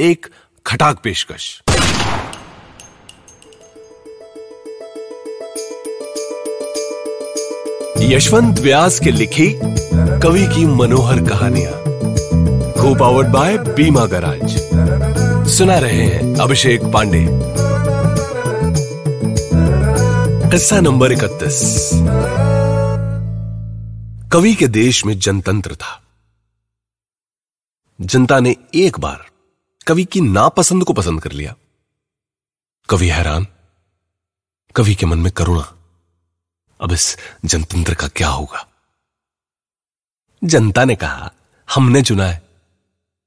एक खटाक पेशकश। यशवंत व्यास के लिखी कवि की मनोहर कहानियाँ। को पावर्ड बाय बीमा गराज। सुना रहे हैं अभिषेक पांडे। किस्सा नंबर इकतीस। कवि के देश में जनतंत्र था। जनता ने एक बार कवि की नापसंद को पसंद कर लिया। कवि हैरान, कवि के मन में करुणा। अब इस जनतंत्र का क्या होगा? जनता ने कहा, हमने चुना है।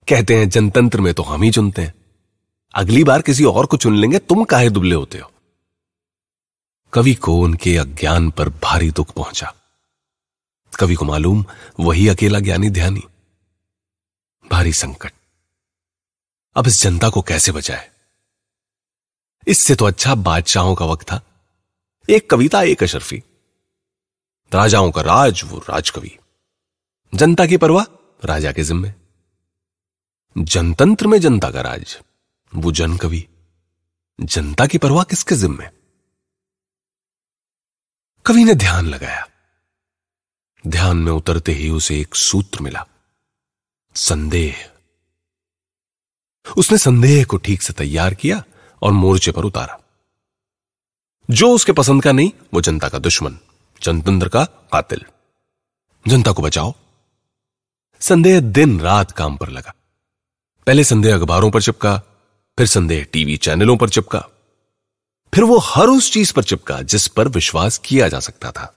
कहते हैं, जनतंत्र में तो हम ही चुनते हैं। अगली बार किसी और को चुन लेंगे, तुम काहे दुबले होते हो? कवि को उनके अज्ञान पर भारी दुख पहुँचा। कवि को मालूम, वही अकेला ज्ञानी ध्यानी। भारी संकट। अब इस जनता को कैसे बचाए? इससे तो अच्छा बादशाहों का वक्त था। एक कविता एक अशरफी। राजाओं का राज, वो राजकवि। जनता की परवाह, राजा के जिम्मे। जनतंत्र में जनता का राज, वो जन कवि जनता की परवाह किसके जिम्मे? कवि ने ध्यान लगाया। ध्यान में उतरते ही उसे एक सूत्र मिला। संदेह। उसने संदेह को ठीक से तैयार किया और मोर्चे पर उतारा। जो उसके पसंद का नहीं, वो जनता का दुश्मन, जनतंत्र का कातिल। जनता को बचाओ। संदेह दिन रात काम पर लगा। पहले संदेह अखबारों पर चिपका, फिर संदेह टीवी चैनलों पर चिपका, फिर वो हर उस चीज़ पर चिपका जिस पर विश्वास किया जा सकता था।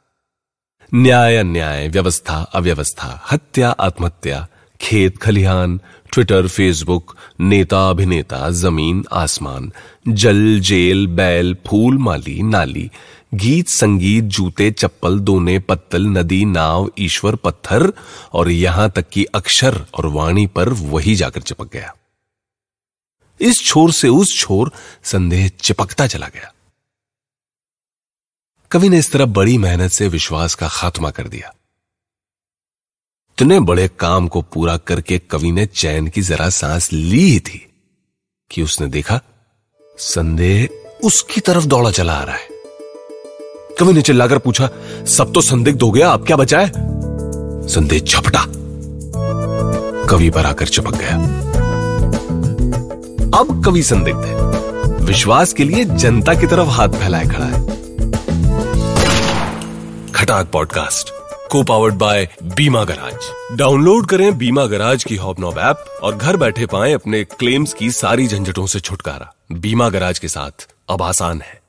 न्याय अन्याय, व्यवस्था अव्यवस्था, हत्या आत्महत्या, खेत खलिहान ट्विटर फेसबुक नेता अभिनेता ज़मीन आसमान जल जेल बैल फूल माली नाली गीत संगीत जूते चप्पल दोने पत्तल नदी नाव ईश्वर पत्थर और यहाँ तक कि अक्षर और वाणी पर वही जाकर चिपक गया। इस छोर से उस छोर संदेह चिपकता चला गया। कवि ने इस तरह बड़ी मेहनत से विश्वास का खात्मा कर दिया। इतने बड़े काम को पूरा करके कवि ने चैन की जरा सांस ली ही थी कि उसने देखा, संदेह उसकी तरफ़ दौड़ा चला आ रहा है। कवि ने चिल्लाकर पूछा, सब तो संदिग्ध हो गया, आप क्या बचाए? संदेह झपटा। कवि पर आकर चिपक गया। अब कवि संदिग्ध है। विश्वास के लिए जनता की तरफ़ हाथ फैलाए खड़ा है। Khatak podcast. Co powered by Bima garage download करें बीमा गराज की हॉबनॉब ऐप और घर बैठे पाएँ अपने क्लेम्स की सारी झंझटों से छुटकारा। बीमा गराज के साथ अब आसान है।